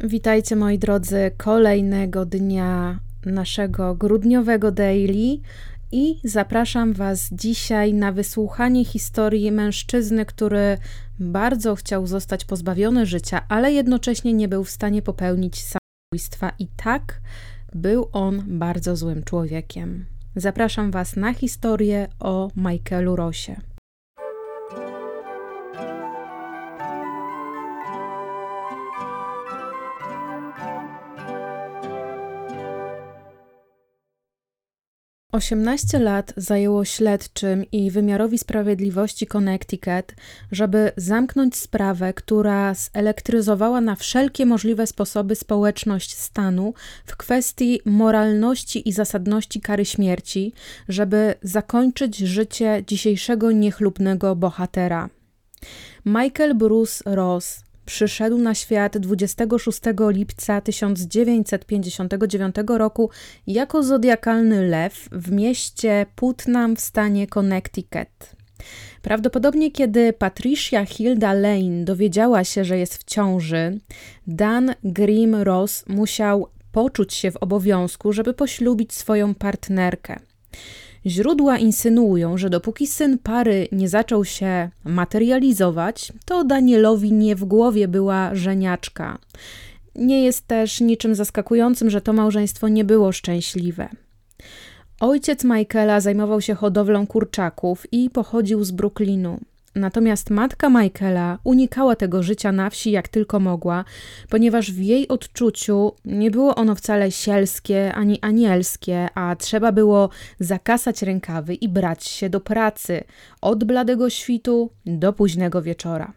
Witajcie moi drodzy kolejnego dnia naszego grudniowego daily i zapraszam Was dzisiaj na wysłuchanie historii mężczyzny, który bardzo chciał zostać pozbawiony życia, ale jednocześnie nie był w stanie popełnić samobójstwa i tak był on bardzo złym człowiekiem. Zapraszam Was na historię o Michaelu Rosie. 18 lat zajęło śledczym i wymiarowi sprawiedliwości Connecticut, żeby zamknąć sprawę, która zelektryzowała na wszelkie możliwe sposoby społeczność stanu w kwestii moralności i zasadności kary śmierci, żeby zakończyć życie dzisiejszego niechlubnego bohatera. Michael Bruce Ross przyszedł na świat 26 lipca 1959 roku jako zodiakalny lew w mieście Putnam w stanie Connecticut. Prawdopodobnie kiedy Patricia Hilda Lane dowiedziała się, że jest w ciąży, Dan Grimm Ross musiał poczuć się w obowiązku, żeby poślubić swoją partnerkę. Źródła insynuują, że dopóki syn pary nie zaczął się materializować, to Danielowi nie w głowie była żeniaczka. Nie jest też niczym zaskakującym, że to małżeństwo nie było szczęśliwe. Ojciec Michaela zajmował się hodowlą kurczaków i pochodził z Brooklynu. Natomiast matka Michaela unikała tego życia na wsi jak tylko mogła, ponieważ w jej odczuciu nie było ono wcale sielskie ani anielskie, a trzeba było zakasać rękawy i brać się do pracy od bladego świtu do późnego wieczora.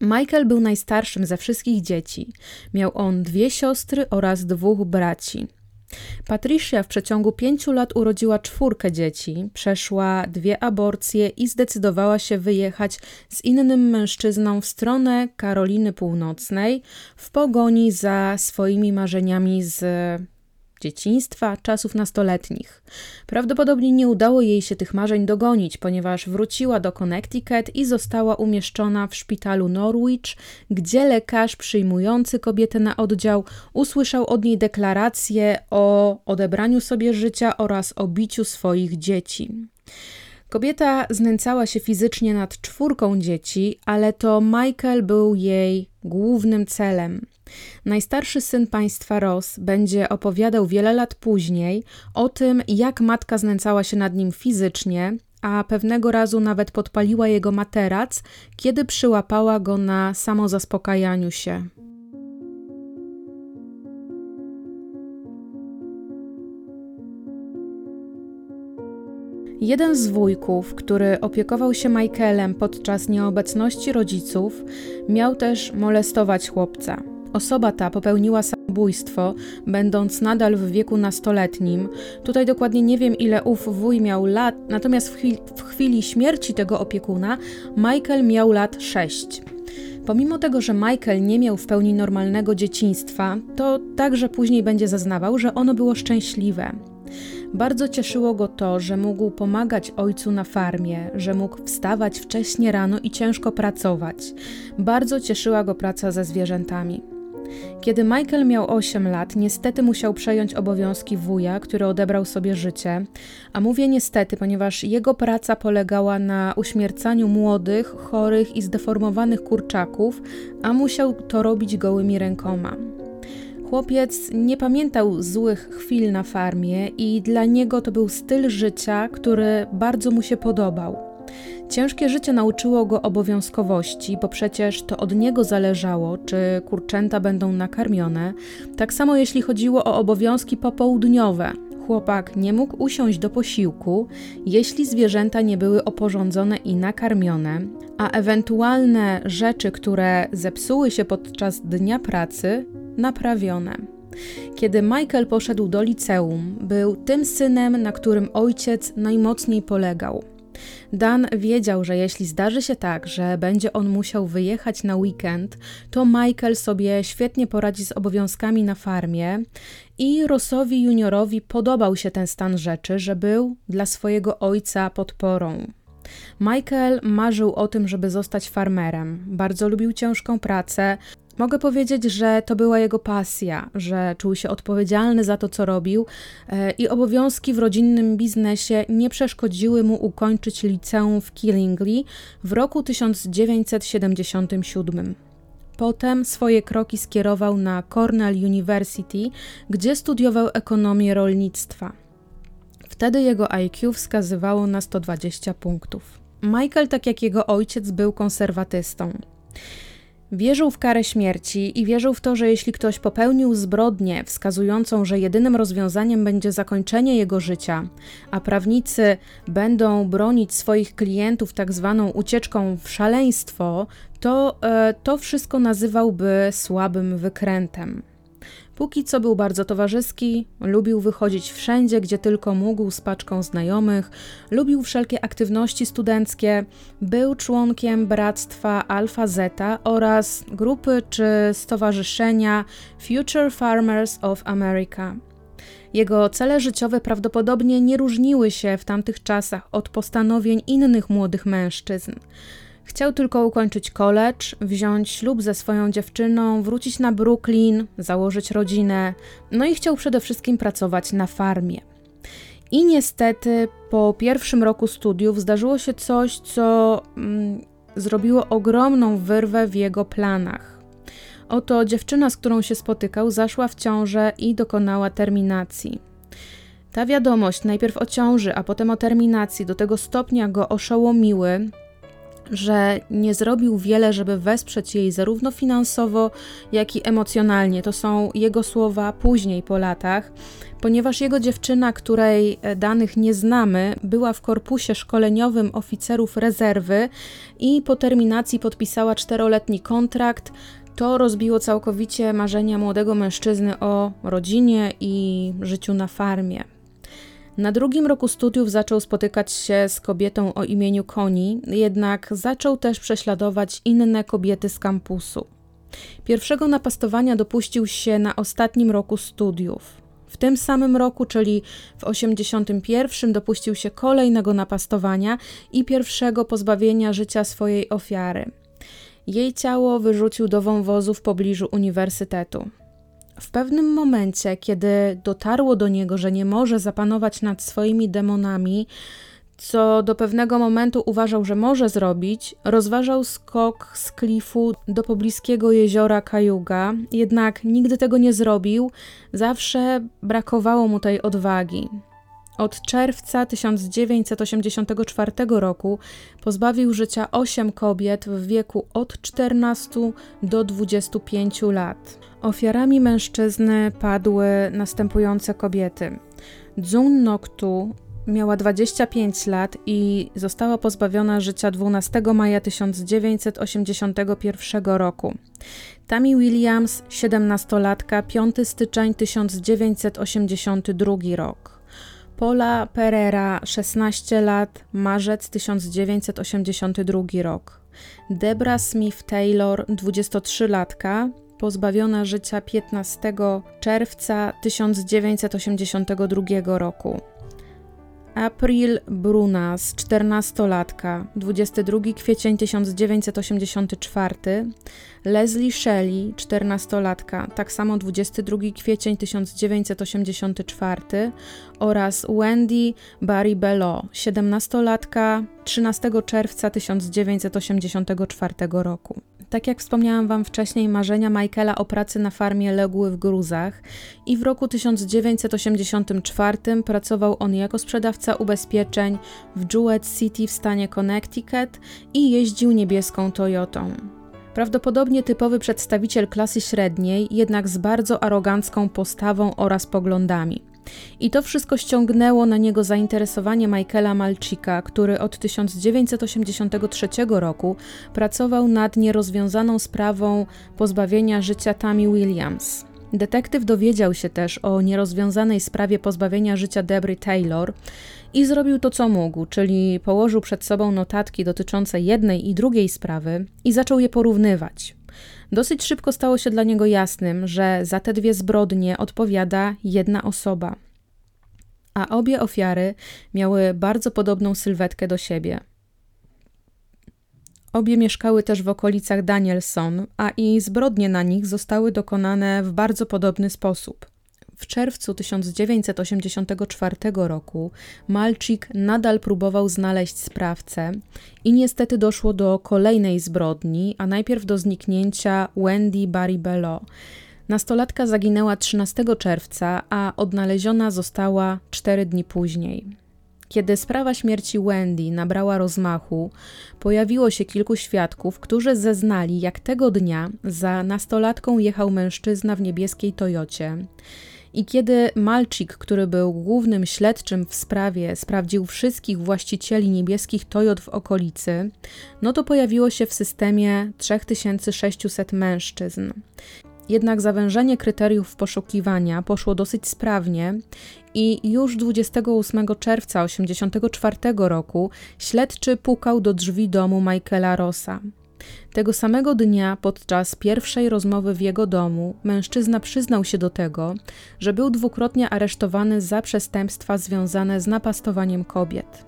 Michael był najstarszym ze wszystkich dzieci. Miał on dwie siostry oraz dwóch braci. Patricia w przeciągu pięciu lat urodziła czwórkę dzieci, przeszła dwie aborcje i zdecydowała się wyjechać z innym mężczyzną w stronę Karoliny Północnej w pogoni za swoimi marzeniami z dzieciństwa, czasów nastoletnich. Prawdopodobnie nie udało jej się tych marzeń dogonić, ponieważ wróciła do Connecticut i została umieszczona w szpitalu Norwich, gdzie lekarz przyjmujący kobietę na oddział usłyszał od niej deklarację o odebraniu sobie życia oraz o biciu swoich dzieci. Kobieta znęcała się fizycznie nad czwórką dzieci, ale to Michael był jej głównym celem. Najstarszy syn państwa Ross będzie opowiadał wiele lat później o tym, jak matka znęcała się nad nim fizycznie, a pewnego razu nawet podpaliła jego materac, kiedy przyłapała go na samozaspokajaniu się. Jeden z wujków, który opiekował się Michaelem podczas nieobecności rodziców, miał też molestować chłopca. Osoba ta popełniła samobójstwo, będąc nadal w wieku nastoletnim. Tutaj dokładnie nie wiem, ile ów wuj miał lat, natomiast w chwili, w chwili śmierci tego opiekuna Michael miał lat 6. Pomimo tego, że Michael nie miał w pełni normalnego dzieciństwa, to także później będzie zaznawał, że ono było szczęśliwe. Bardzo cieszyło go to, że mógł pomagać ojcu na farmie, że mógł wstawać wcześnie rano i ciężko pracować. Bardzo cieszyła go praca ze zwierzętami. Kiedy Michael miał 8 lat, niestety musiał przejąć obowiązki wuja, który odebrał sobie życie. A mówię niestety, ponieważ jego praca polegała na uśmiercaniu młodych, chorych i zdeformowanych kurczaków, a musiał to robić gołymi rękoma. Chłopiec nie pamiętał złych chwil na farmie i dla niego to był styl życia, który bardzo mu się podobał. Ciężkie życie nauczyło go obowiązkowości, bo przecież to od niego zależało, czy kurczęta będą nakarmione. Tak samo jeśli chodziło o obowiązki popołudniowe. Chłopak nie mógł usiąść do posiłku, jeśli zwierzęta nie były oporządzone i nakarmione, a ewentualne rzeczy, które zepsuły się podczas dnia pracy, naprawione. Kiedy Michael poszedł do liceum, był tym synem, na którym ojciec najmocniej polegał. Dan wiedział, że jeśli zdarzy się tak, że będzie on musiał wyjechać na weekend, to Michael sobie świetnie poradzi z obowiązkami na farmie i Rossowi juniorowi podobał się ten stan rzeczy, że był dla swojego ojca podporą. Michael marzył o tym, żeby zostać farmerem. Bardzo lubił ciężką pracę, Mogę powiedzieć, że to była jego pasja, że czuł się odpowiedzialny za to, co robił e, i obowiązki w rodzinnym biznesie nie przeszkodziły mu ukończyć liceum w Killingly w roku 1977. Potem swoje kroki skierował na Cornell University, gdzie studiował ekonomię rolnictwa. Wtedy jego IQ wskazywało na 120 punktów. Michael, tak jak jego ojciec, był konserwatystą. Wierzył w karę śmierci i wierzył w to, że jeśli ktoś popełnił zbrodnię wskazującą, że jedynym rozwiązaniem będzie zakończenie jego życia, a prawnicy będą bronić swoich klientów tak zwaną ucieczką w szaleństwo, to e, to wszystko nazywałby słabym wykrętem. Póki co był bardzo towarzyski, lubił wychodzić wszędzie, gdzie tylko mógł z paczką znajomych, lubił wszelkie aktywności studenckie, był członkiem bractwa Alpha Zeta oraz grupy czy stowarzyszenia Future Farmers of America. Jego cele życiowe prawdopodobnie nie różniły się w tamtych czasach od postanowień innych młodych mężczyzn. Chciał tylko ukończyć college, wziąć ślub ze swoją dziewczyną, wrócić na Brooklyn, założyć rodzinę, no i chciał przede wszystkim pracować na farmie. I niestety po pierwszym roku studiów zdarzyło się coś, co mm, zrobiło ogromną wyrwę w jego planach. Oto dziewczyna, z którą się spotykał, zaszła w ciążę i dokonała terminacji. Ta wiadomość, najpierw o ciąży, a potem o terminacji, do tego stopnia go oszołomiły, że nie zrobił wiele, żeby wesprzeć jej zarówno finansowo, jak i emocjonalnie. To są jego słowa później po latach, ponieważ jego dziewczyna, której e, danych nie znamy, była w korpusie szkoleniowym oficerów rezerwy i po terminacji podpisała czteroletni kontrakt. To rozbiło całkowicie marzenia młodego mężczyzny o rodzinie i życiu na farmie. Na drugim roku studiów zaczął spotykać się z kobietą o imieniu Koni, jednak zaczął też prześladować inne kobiety z kampusu. Pierwszego napastowania dopuścił się na ostatnim roku studiów. W tym samym roku, czyli w 81, dopuścił się kolejnego napastowania i pierwszego pozbawienia życia swojej ofiary. Jej ciało wyrzucił do wąwozu w pobliżu uniwersytetu. W pewnym momencie, kiedy dotarło do niego, że nie może zapanować nad swoimi demonami, co do pewnego momentu uważał, że może zrobić, rozważał skok z klifu do pobliskiego jeziora Kajuga, jednak nigdy tego nie zrobił, zawsze brakowało mu tej odwagi. Od czerwca 1984 roku pozbawił życia 8 kobiet w wieku od 14 do 25 lat. Ofiarami mężczyzny padły następujące kobiety. Dzun Noktu miała 25 lat i została pozbawiona życia 12 maja 1981 roku. Tammy Williams, 17-latka, 5 styczeń 1982 rok. Paula Pereira, 16 lat, marzec 1982 rok. Debra Smith Taylor, 23-latka, pozbawiona życia 15 czerwca 1982 roku. April Brunas, 14-latka, 22 kwiecień 1984, Leslie Shelley, 14-latka, tak samo 22 kwiecień 1984 oraz Wendy Barry Bello, 17-latka, 13 czerwca 1984 roku. Tak jak wspomniałam Wam wcześniej, marzenia Michaela o pracy na farmie legły w gruzach i w roku 1984 pracował on jako sprzedawca ubezpieczeń w Jewett City w stanie Connecticut i jeździł niebieską Toyotą. Prawdopodobnie typowy przedstawiciel klasy średniej, jednak z bardzo arogancką postawą oraz poglądami. I to wszystko ściągnęło na niego zainteresowanie Michaela Malcika, który od 1983 roku pracował nad nierozwiązaną sprawą pozbawienia życia Tammy Williams. Detektyw dowiedział się też o nierozwiązanej sprawie pozbawienia życia Debry Taylor i zrobił to, co mógł, czyli położył przed sobą notatki dotyczące jednej i drugiej sprawy i zaczął je porównywać. Dosyć szybko stało się dla niego jasnym, że za te dwie zbrodnie odpowiada jedna osoba. A obie ofiary miały bardzo podobną sylwetkę do siebie. Obie mieszkały też w okolicach Danielson, a i zbrodnie na nich zostały dokonane w bardzo podobny sposób. W czerwcu 1984 roku Malczyk nadal próbował znaleźć sprawcę i niestety doszło do kolejnej zbrodni, a najpierw do zniknięcia Wendy Baribello. Nastolatka zaginęła 13 czerwca, a odnaleziona została 4 dni później. Kiedy sprawa śmierci Wendy nabrała rozmachu, pojawiło się kilku świadków, którzy zeznali, jak tego dnia za nastolatką jechał mężczyzna w niebieskiej Toyocie. I kiedy Malczyk, który był głównym śledczym w sprawie, sprawdził wszystkich właścicieli niebieskich Toyot w okolicy, no to pojawiło się w systemie 3600 mężczyzn. Jednak zawężenie kryteriów poszukiwania poszło dosyć sprawnie i już 28 czerwca 1984 roku śledczy pukał do drzwi domu Michaela Rossa. Tego samego dnia, podczas pierwszej rozmowy w jego domu, mężczyzna przyznał się do tego, że był dwukrotnie aresztowany za przestępstwa związane z napastowaniem kobiet.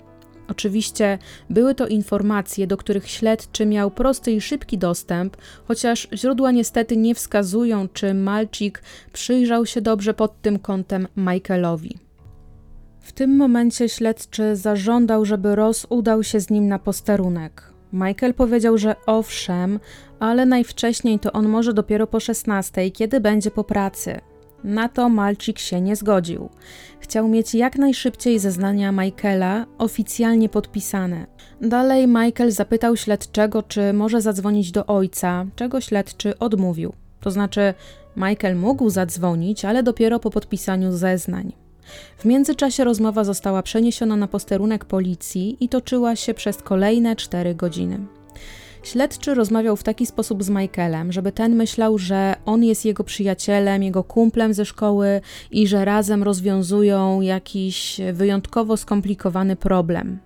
Oczywiście były to informacje, do których śledczy miał prosty i szybki dostęp, chociaż źródła niestety nie wskazują, czy Malczyk przyjrzał się dobrze pod tym kątem Michaelowi. W tym momencie śledczy zażądał, żeby Ross udał się z nim na posterunek. Michael powiedział, że owszem, ale najwcześniej to on może dopiero po 16, kiedy będzie po pracy. Na to Malczyk się nie zgodził. Chciał mieć jak najszybciej zeznania Michaela oficjalnie podpisane. Dalej Michael zapytał śledczego, czy może zadzwonić do ojca, czego śledczy odmówił. To znaczy, Michael mógł zadzwonić, ale dopiero po podpisaniu zeznań. W międzyczasie rozmowa została przeniesiona na posterunek policji i toczyła się przez kolejne cztery godziny. Śledczy rozmawiał w taki sposób z Michaelem, żeby ten myślał, że on jest jego przyjacielem, jego kumplem ze szkoły i że razem rozwiązują jakiś wyjątkowo skomplikowany problem.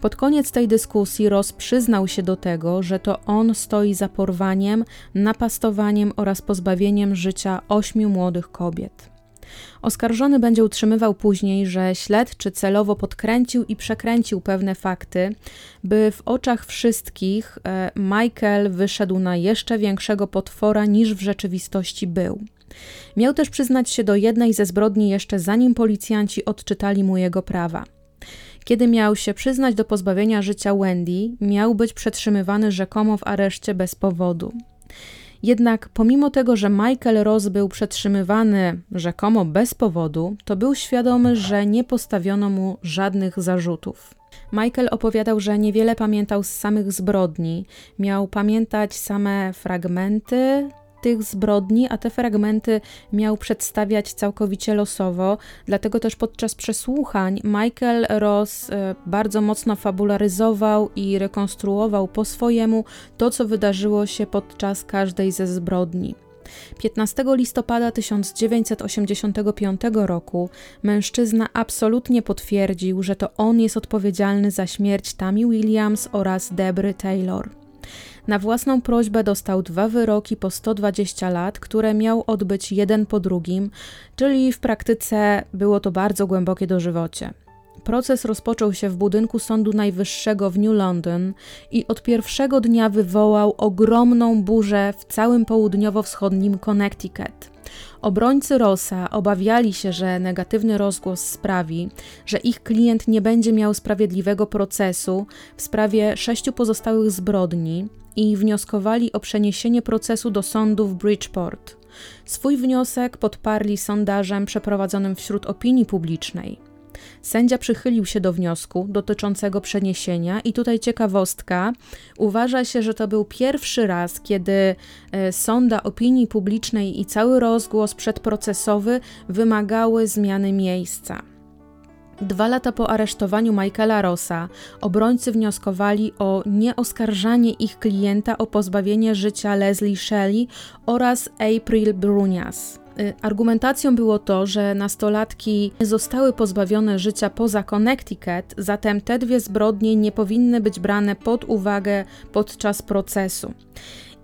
Pod koniec tej dyskusji Ross przyznał się do tego, że to on stoi za porwaniem, napastowaniem oraz pozbawieniem życia ośmiu młodych kobiet. Oskarżony będzie utrzymywał później, że śledczy celowo podkręcił i przekręcił pewne fakty, by w oczach wszystkich e, Michael wyszedł na jeszcze większego potwora niż w rzeczywistości był. Miał też przyznać się do jednej ze zbrodni jeszcze zanim policjanci odczytali mu jego prawa. Kiedy miał się przyznać do pozbawienia życia Wendy, miał być przetrzymywany rzekomo w areszcie bez powodu. Jednak pomimo tego, że Michael Ross był przetrzymywany rzekomo bez powodu, to był świadomy, że nie postawiono mu żadnych zarzutów. Michael opowiadał, że niewiele pamiętał z samych zbrodni, miał pamiętać same fragmenty tych zbrodni, a te fragmenty miał przedstawiać całkowicie losowo. Dlatego też podczas przesłuchań Michael Ross e, bardzo mocno fabularyzował i rekonstruował po swojemu to, co wydarzyło się podczas każdej ze zbrodni. 15 listopada 1985 roku mężczyzna absolutnie potwierdził, że to on jest odpowiedzialny za śmierć Tammy Williams oraz Debry Taylor. Na własną prośbę dostał dwa wyroki po 120 lat, które miał odbyć jeden po drugim, czyli w praktyce było to bardzo głębokie dożywocie. Proces rozpoczął się w budynku Sądu Najwyższego w New London i od pierwszego dnia wywołał ogromną burzę w całym południowo-wschodnim Connecticut. Obrońcy Rossa obawiali się, że negatywny rozgłos sprawi, że ich klient nie będzie miał sprawiedliwego procesu w sprawie sześciu pozostałych zbrodni i wnioskowali o przeniesienie procesu do sądu w Bridgeport. Swój wniosek podparli sondażem przeprowadzonym wśród opinii publicznej. Sędzia przychylił się do wniosku dotyczącego przeniesienia, i tutaj ciekawostka: uważa się, że to był pierwszy raz, kiedy e, sonda opinii publicznej i cały rozgłos przedprocesowy wymagały zmiany miejsca. Dwa lata po aresztowaniu Michaela Rossa, obrońcy wnioskowali o nieoskarżanie ich klienta o pozbawienie życia Leslie Shelley oraz April Brunias. Y, argumentacją było to, że nastolatki zostały pozbawione życia poza Connecticut, zatem te dwie zbrodnie nie powinny być brane pod uwagę podczas procesu.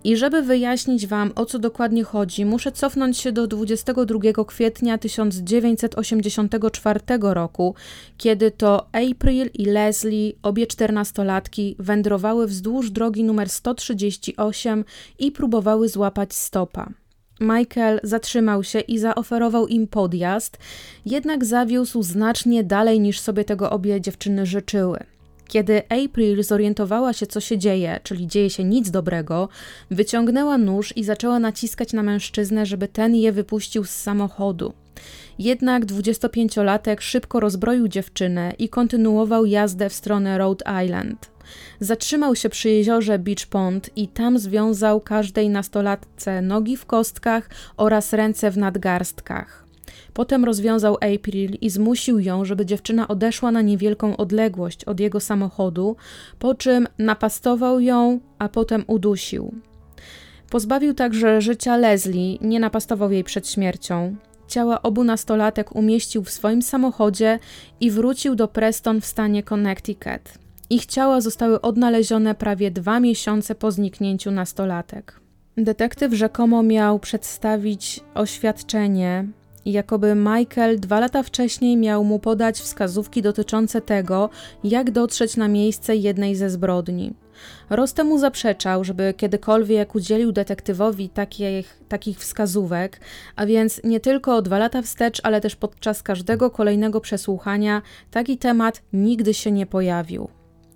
I żeby wyjaśnić Wam, o co dokładnie chodzi, muszę cofnąć się do 22 kwietnia 1984 roku, kiedy to April i Leslie, obie czternastolatki, wędrowały wzdłuż drogi numer 138 i próbowały złapać stopa. Michael zatrzymał się i zaoferował im podjazd, jednak zawiózł znacznie dalej niż sobie tego obie dziewczyny życzyły. Kiedy April zorientowała się, co się dzieje, czyli dzieje się nic dobrego, wyciągnęła nóż i zaczęła naciskać na mężczyznę, żeby ten je wypuścił z samochodu. Jednak 25-latek szybko rozbroił dziewczynę i kontynuował jazdę w stronę Rhode Island. Zatrzymał się przy jeziorze Beach Pond i tam związał każdej nastolatce nogi w kostkach oraz ręce w nadgarstkach. Potem rozwiązał April i zmusił ją, żeby dziewczyna odeszła na niewielką odległość od jego samochodu, po czym napastował ją, a potem udusił. Pozbawił także życia Leslie, nie napastował jej przed śmiercią. Ciała obu nastolatek umieścił w swoim samochodzie i wrócił do Preston w stanie Connecticut. Ich ciała zostały odnalezione prawie dwa miesiące po zniknięciu nastolatek. Detektyw rzekomo miał przedstawić oświadczenie, jakoby Michael dwa lata wcześniej miał mu podać wskazówki dotyczące tego, jak dotrzeć na miejsce jednej ze zbrodni. Ross temu zaprzeczał, żeby kiedykolwiek udzielił detektywowi takich, takich wskazówek, a więc nie tylko dwa lata wstecz, ale też podczas każdego kolejnego przesłuchania taki temat nigdy się nie pojawił.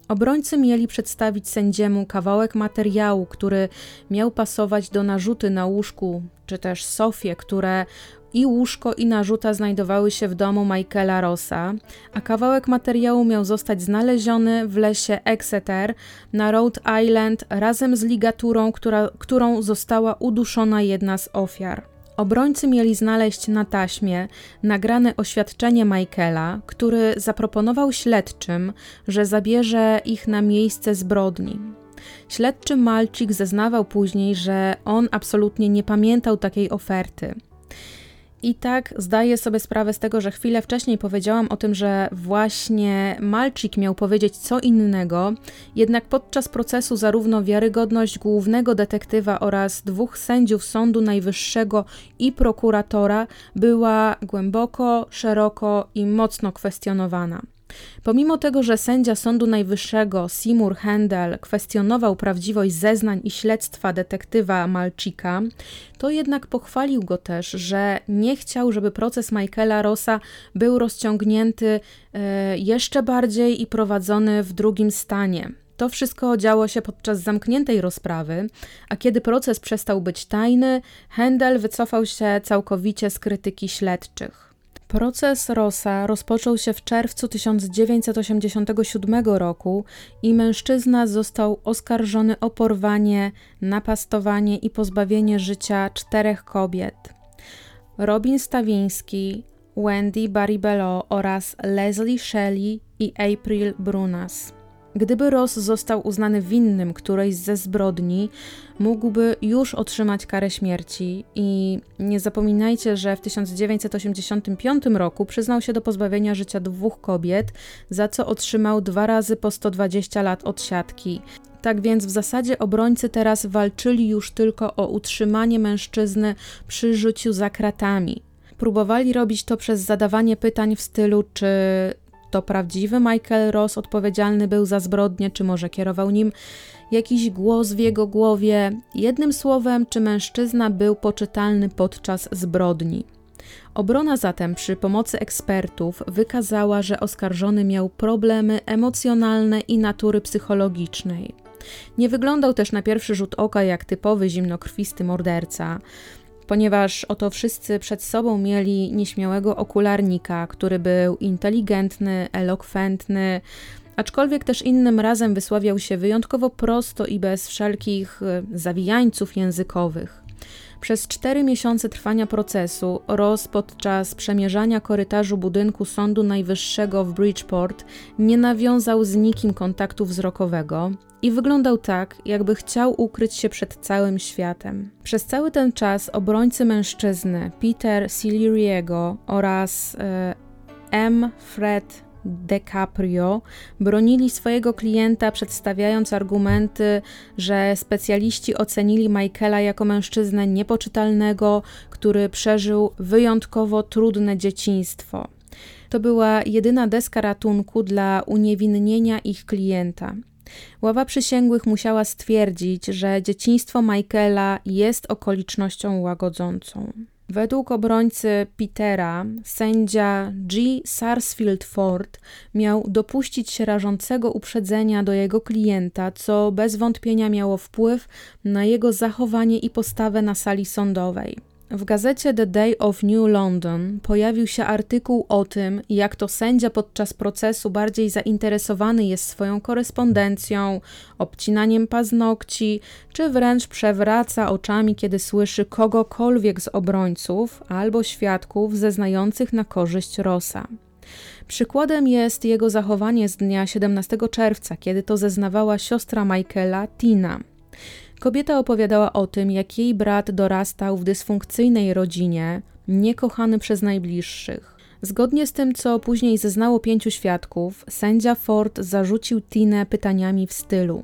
Obrońcy mieli przedstawić sędziemu kawałek materiału, który miał pasować do narzuty na łóżku, czy też sofie, które i łóżko i narzuta znajdowały się w domu Michaela Rossa, a kawałek materiału miał zostać znaleziony w lesie Exeter na Rhode Island razem z ligaturą, która, którą została uduszona jedna z ofiar. Obrońcy mieli znaleźć na taśmie nagrane oświadczenie Michaela, który zaproponował śledczym, że zabierze ich na miejsce zbrodni. Śledczy Malcik zeznawał później, że on absolutnie nie pamiętał takiej oferty. I tak zdaję sobie sprawę z tego, że chwilę wcześniej powiedziałam o tym, że właśnie Malczyk miał powiedzieć co innego, jednak podczas procesu zarówno wiarygodność głównego detektywa oraz dwóch sędziów Sądu Najwyższego i prokuratora była głęboko, szeroko i mocno kwestionowana. Pomimo tego, że sędzia Sądu Najwyższego Seymour Handel kwestionował prawdziwość zeznań i śledztwa detektywa Malcika, to jednak pochwalił go też, że nie chciał, żeby proces Michaela Rossa był rozciągnięty e, jeszcze bardziej i prowadzony w drugim stanie. To wszystko działo się podczas zamkniętej rozprawy, a kiedy proces przestał być tajny, Handel wycofał się całkowicie z krytyki śledczych. Proces Rossa rozpoczął się w czerwcu 1987 roku i mężczyzna został oskarżony o porwanie, napastowanie i pozbawienie życia czterech kobiet. Robin Stawiński, Wendy Baribello oraz Leslie Shelley i April Brunas. Gdyby Ross został uznany winnym którejś ze zbrodni, mógłby już otrzymać karę śmierci. I nie zapominajcie, że w 1985 roku przyznał się do pozbawienia życia dwóch kobiet, za co otrzymał dwa razy po 120 lat odsiadki. Tak więc w zasadzie obrońcy teraz walczyli już tylko o utrzymanie mężczyzny przy życiu za kratami. Próbowali robić to przez zadawanie pytań w stylu, czy to prawdziwy Michael Ross odpowiedzialny był za zbrodnię, czy może kierował nim jakiś głos w jego głowie. Jednym słowem, czy mężczyzna był poczytalny podczas zbrodni. Obrona zatem przy pomocy ekspertów wykazała, że oskarżony miał problemy emocjonalne i natury psychologicznej. Nie wyglądał też na pierwszy rzut oka jak typowy zimnokrwisty morderca ponieważ oto wszyscy przed sobą mieli nieśmiałego okularnika, który był inteligentny, elokwentny, aczkolwiek też innym razem wysławiał się wyjątkowo prosto i bez wszelkich e, zawijańców językowych. Przez cztery miesiące trwania procesu Ross podczas przemierzania korytarzu budynku Sądu Najwyższego w Bridgeport nie nawiązał z nikim kontaktu wzrokowego, i wyglądał tak, jakby chciał ukryć się przed całym światem. Przez cały ten czas obrońcy mężczyzny Peter Siliriego oraz e, M. Fred DiCaprio bronili swojego klienta, przedstawiając argumenty, że specjaliści ocenili Michaela jako mężczyznę niepoczytalnego, który przeżył wyjątkowo trudne dzieciństwo. To była jedyna deska ratunku dla uniewinnienia ich klienta. Ława przysięgłych musiała stwierdzić, że dzieciństwo Michaela jest okolicznością łagodzącą. Według obrońcy Petera, sędzia G. Sarsfield Ford miał dopuścić się rażącego uprzedzenia do jego klienta, co bez wątpienia miało wpływ na jego zachowanie i postawę na sali sądowej. W gazecie The Day of New London pojawił się artykuł o tym, jak to sędzia podczas procesu bardziej zainteresowany jest swoją korespondencją, obcinaniem paznokci, czy wręcz przewraca oczami, kiedy słyszy kogokolwiek z obrońców albo świadków zeznających na korzyść Rosa. Przykładem jest jego zachowanie z dnia 17 czerwca, kiedy to zeznawała siostra Michaela, Tina. Kobieta opowiadała o tym, jak jej brat dorastał w dysfunkcyjnej rodzinie, niekochany przez najbliższych. Zgodnie z tym, co później zeznało pięciu świadków, sędzia Ford zarzucił Tinę pytaniami w stylu: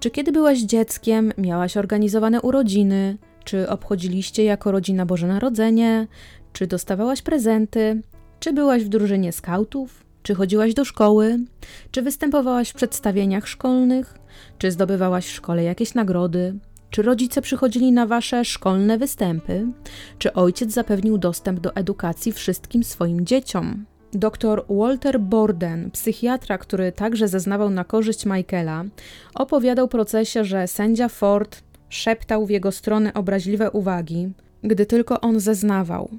Czy kiedy byłaś dzieckiem, miałaś organizowane urodziny? Czy obchodziliście jako rodzina Boże Narodzenie? Czy dostawałaś prezenty? Czy byłaś w drużynie skautów? Czy chodziłaś do szkoły? Czy występowałaś w przedstawieniach szkolnych? Czy zdobywałaś w szkole jakieś nagrody? Czy rodzice przychodzili na wasze szkolne występy? Czy ojciec zapewnił dostęp do edukacji wszystkim swoim dzieciom? Dr Walter Borden, psychiatra, który także zeznawał na korzyść Michaela, opowiadał procesie, że sędzia Ford szeptał w jego stronę obraźliwe uwagi, gdy tylko on zeznawał.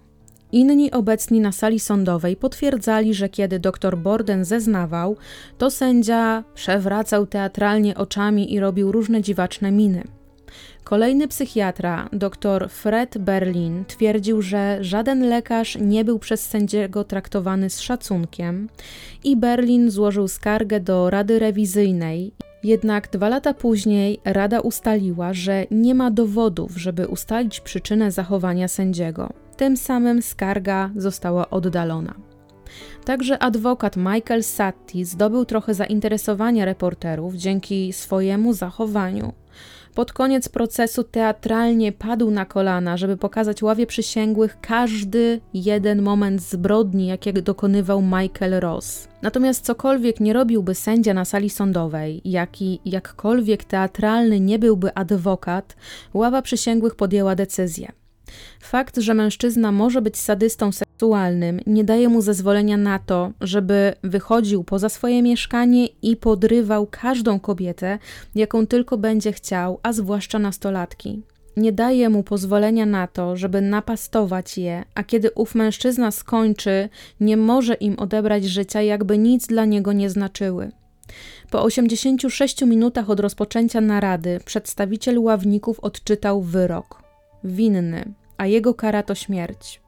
Inni obecni na sali sądowej potwierdzali, że kiedy dr Borden zeznawał, to sędzia przewracał teatralnie oczami i robił różne dziwaczne miny. Kolejny psychiatra, dr Fred Berlin, twierdził, że żaden lekarz nie był przez sędziego traktowany z szacunkiem i Berlin złożył skargę do Rady Rewizyjnej. Jednak dwa lata później Rada ustaliła, że nie ma dowodów, żeby ustalić przyczynę zachowania sędziego. Tym samym skarga została oddalona. Także adwokat Michael Satti zdobył trochę zainteresowania reporterów dzięki swojemu zachowaniu. Pod koniec procesu teatralnie padł na kolana, żeby pokazać ławie przysięgłych każdy jeden moment zbrodni, jakiego dokonywał Michael Ross. Natomiast cokolwiek nie robiłby sędzia na sali sądowej, jak i jakkolwiek teatralny nie byłby adwokat, ława przysięgłych podjęła decyzję. Fakt, że mężczyzna może być sadystą seksualnym, nie daje mu zezwolenia na to, żeby wychodził poza swoje mieszkanie i podrywał każdą kobietę, jaką tylko będzie chciał, a zwłaszcza nastolatki. Nie daje mu pozwolenia na to, żeby napastować je, a kiedy ów mężczyzna skończy, nie może im odebrać życia, jakby nic dla niego nie znaczyły. Po 86 minutach od rozpoczęcia narady przedstawiciel ławników odczytał wyrok. Winny a jego kara to śmierć.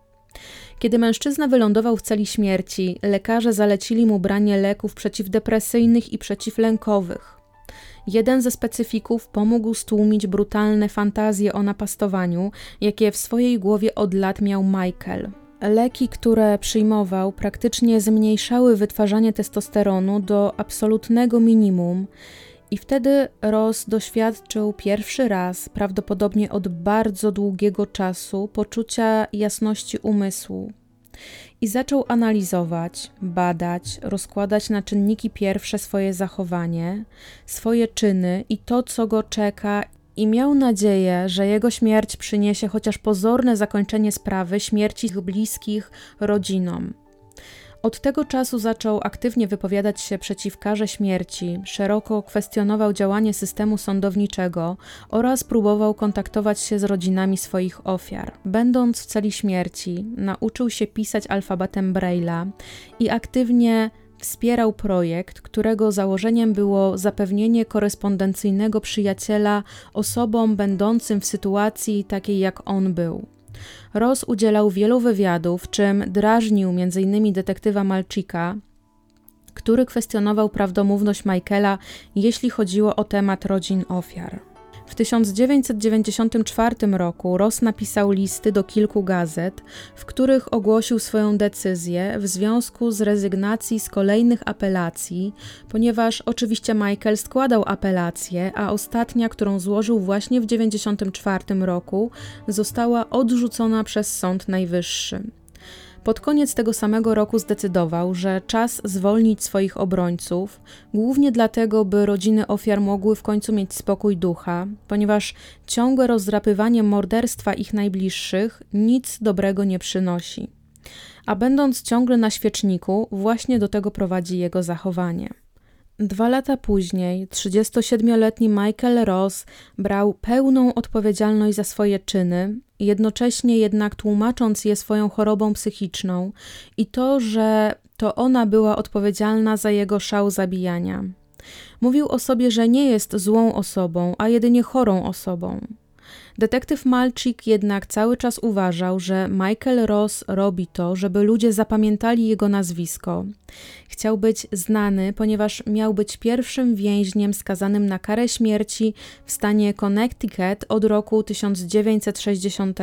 Kiedy mężczyzna wylądował w celi śmierci, lekarze zalecili mu branie leków przeciwdepresyjnych i przeciwlękowych. Jeden ze specyfików pomógł stłumić brutalne fantazje o napastowaniu, jakie w swojej głowie od lat miał Michael. Leki, które przyjmował, praktycznie zmniejszały wytwarzanie testosteronu do absolutnego minimum i wtedy Ross doświadczył pierwszy raz, prawdopodobnie od bardzo długiego czasu, poczucia jasności umysłu. I zaczął analizować, badać, rozkładać na czynniki pierwsze swoje zachowanie, swoje czyny i to, co go czeka, i miał nadzieję, że jego śmierć przyniesie chociaż pozorne zakończenie sprawy śmierci ich bliskich rodzinom. Od tego czasu zaczął aktywnie wypowiadać się przeciw karze śmierci, szeroko kwestionował działanie systemu sądowniczego oraz próbował kontaktować się z rodzinami swoich ofiar. Będąc w celi śmierci, nauczył się pisać alfabetem Braille'a i aktywnie wspierał projekt, którego założeniem było zapewnienie korespondencyjnego przyjaciela osobom będącym w sytuacji takiej jak on był. Ross udzielał wielu wywiadów, czym drażnił m.in. detektywa Malchika, który kwestionował prawdomówność Michaela, jeśli chodziło o temat rodzin ofiar. W 1994 roku Ross napisał listy do kilku gazet, w których ogłosił swoją decyzję w związku z rezygnacji z kolejnych apelacji, ponieważ oczywiście Michael składał apelację, a ostatnia, którą złożył właśnie w 1994 roku, została odrzucona przez Sąd Najwyższy. Pod koniec tego samego roku zdecydował, że czas zwolnić swoich obrońców, głównie dlatego, by rodziny ofiar mogły w końcu mieć spokój ducha, ponieważ ciągłe rozdrapywanie morderstwa ich najbliższych nic dobrego nie przynosi. A będąc ciągle na świeczniku, właśnie do tego prowadzi jego zachowanie. Dwa lata później 37-letni Michael Ross brał pełną odpowiedzialność za swoje czyny, jednocześnie jednak tłumacząc je swoją chorobą psychiczną i to, że to ona była odpowiedzialna za jego szał zabijania. Mówił o sobie, że nie jest złą osobą, a jedynie chorą osobą. Detektyw Malczyk jednak cały czas uważał, że Michael Ross robi to, żeby ludzie zapamiętali jego nazwisko. Chciał być znany, ponieważ miał być pierwszym więźniem skazanym na karę śmierci w stanie Connecticut od roku 1960.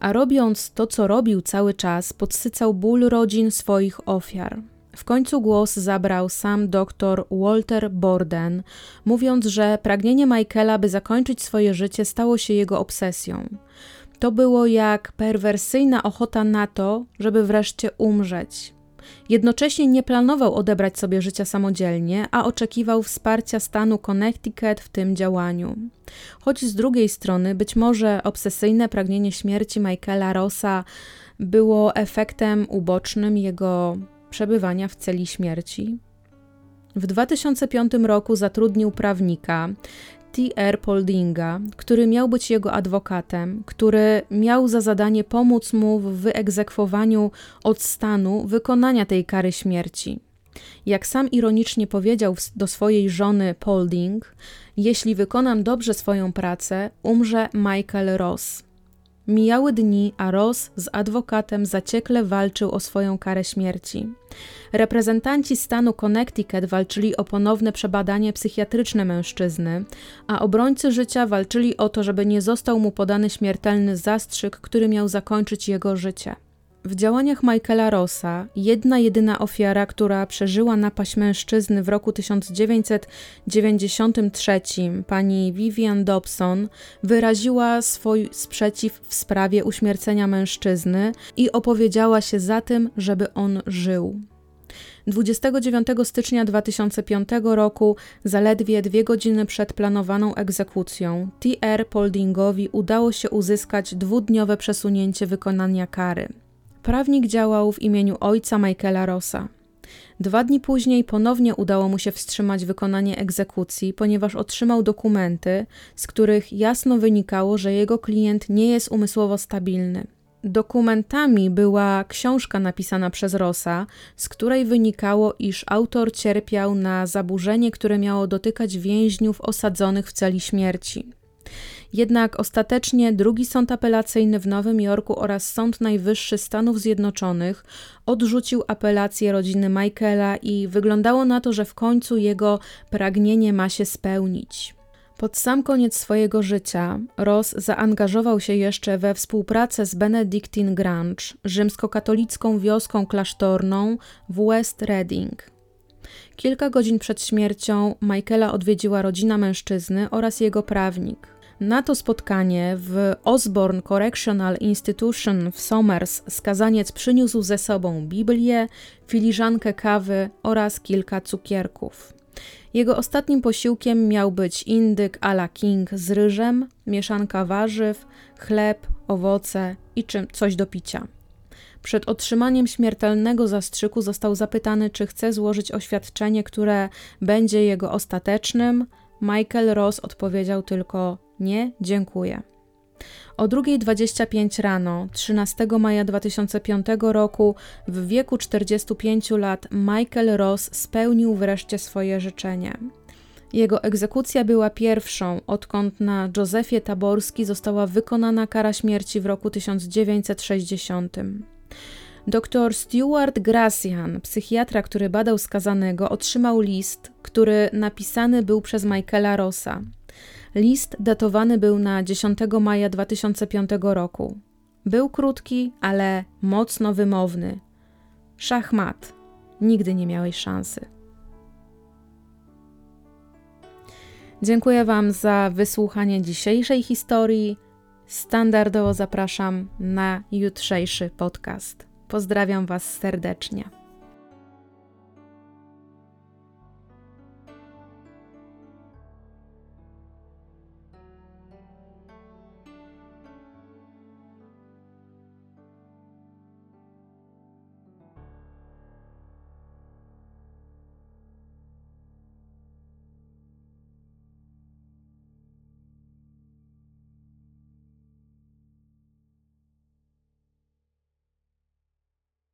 A robiąc to, co robił cały czas, podsycał ból rodzin swoich ofiar. W końcu głos zabrał sam dr Walter Borden, mówiąc, że pragnienie Michaela, by zakończyć swoje życie, stało się jego obsesją. To było jak perwersyjna ochota na to, żeby wreszcie umrzeć. Jednocześnie nie planował odebrać sobie życia samodzielnie, a oczekiwał wsparcia stanu Connecticut w tym działaniu. Choć z drugiej strony, być może obsesyjne pragnienie śmierci Michaela Rossa było efektem ubocznym jego przebywania w celi śmierci. W 2005 roku zatrudnił prawnika T.R. Poldinga, który miał być jego adwokatem, który miał za zadanie pomóc mu w wyegzekwowaniu od stanu wykonania tej kary śmierci. Jak sam ironicznie powiedział do swojej żony Polding, jeśli wykonam dobrze swoją pracę, umrze Michael Ross. Mijały dni, a Ross z adwokatem zaciekle walczył o swoją karę śmierci. Reprezentanci stanu Connecticut walczyli o ponowne przebadanie psychiatryczne mężczyzny, a obrońcy życia walczyli o to, żeby nie został mu podany śmiertelny zastrzyk, który miał zakończyć jego życie. W działaniach Michaela Rossa jedna jedyna ofiara, która przeżyła napaść mężczyzny w roku 1993, pani Vivian Dobson, wyraziła swój sprzeciw w sprawie uśmiercenia mężczyzny i opowiedziała się za tym, żeby on żył. 29 stycznia 2005 roku, zaledwie dwie godziny przed planowaną egzekucją, T.R. Poldingowi udało się uzyskać dwudniowe przesunięcie wykonania kary. Prawnik działał w imieniu ojca Michaela Rossa. Dwa dni później ponownie udało mu się wstrzymać wykonanie egzekucji, ponieważ otrzymał dokumenty, z których jasno wynikało, że jego klient nie jest umysłowo stabilny. Dokumentami była książka napisana przez Rossa, z której wynikało, iż autor cierpiał na zaburzenie, które miało dotykać więźniów osadzonych w celi śmierci. Jednak ostatecznie drugi sąd apelacyjny w Nowym Jorku oraz Sąd Najwyższy Stanów Zjednoczonych odrzucił apelację rodziny Michaela i wyglądało na to, że w końcu jego pragnienie ma się spełnić. Pod sam koniec swojego życia Ross zaangażował się jeszcze we współpracę z Benedictine Grange, rzymskokatolicką wioską klasztorną w West Reading. Kilka godzin przed śmiercią Michaela odwiedziła rodzina mężczyzny oraz jego prawnik. Na to spotkanie w Osborne Correctional Institution w Somers skazaniec przyniósł ze sobą Biblię, filiżankę kawy oraz kilka cukierków. Jego ostatnim posiłkiem miał być indyk a la King z ryżem, mieszanka warzyw, chleb, owoce i czym, coś do picia. Przed otrzymaniem śmiertelnego zastrzyku został zapytany, czy chce złożyć oświadczenie, które będzie jego ostatecznym. Michael Ross odpowiedział tylko nie, dziękuję. O 2.25 rano, 13 maja 2005 roku, w wieku 45 lat, Michael Ross spełnił wreszcie swoje życzenie. Jego egzekucja była pierwszą, odkąd na Józefie Taborski została wykonana kara śmierci w roku 1960. Dr Stuart Gracian, psychiatra, który badał skazanego, otrzymał list, który napisany był przez Michaela Rossa. List datowany był na 10 maja 2005 roku. Był krótki, ale mocno wymowny. Szachmat. Nigdy nie miałeś szansy. Dziękuję Wam za wysłuchanie dzisiejszej historii. Standardowo zapraszam na jutrzejszy podcast. Pozdrawiam Was serdecznie.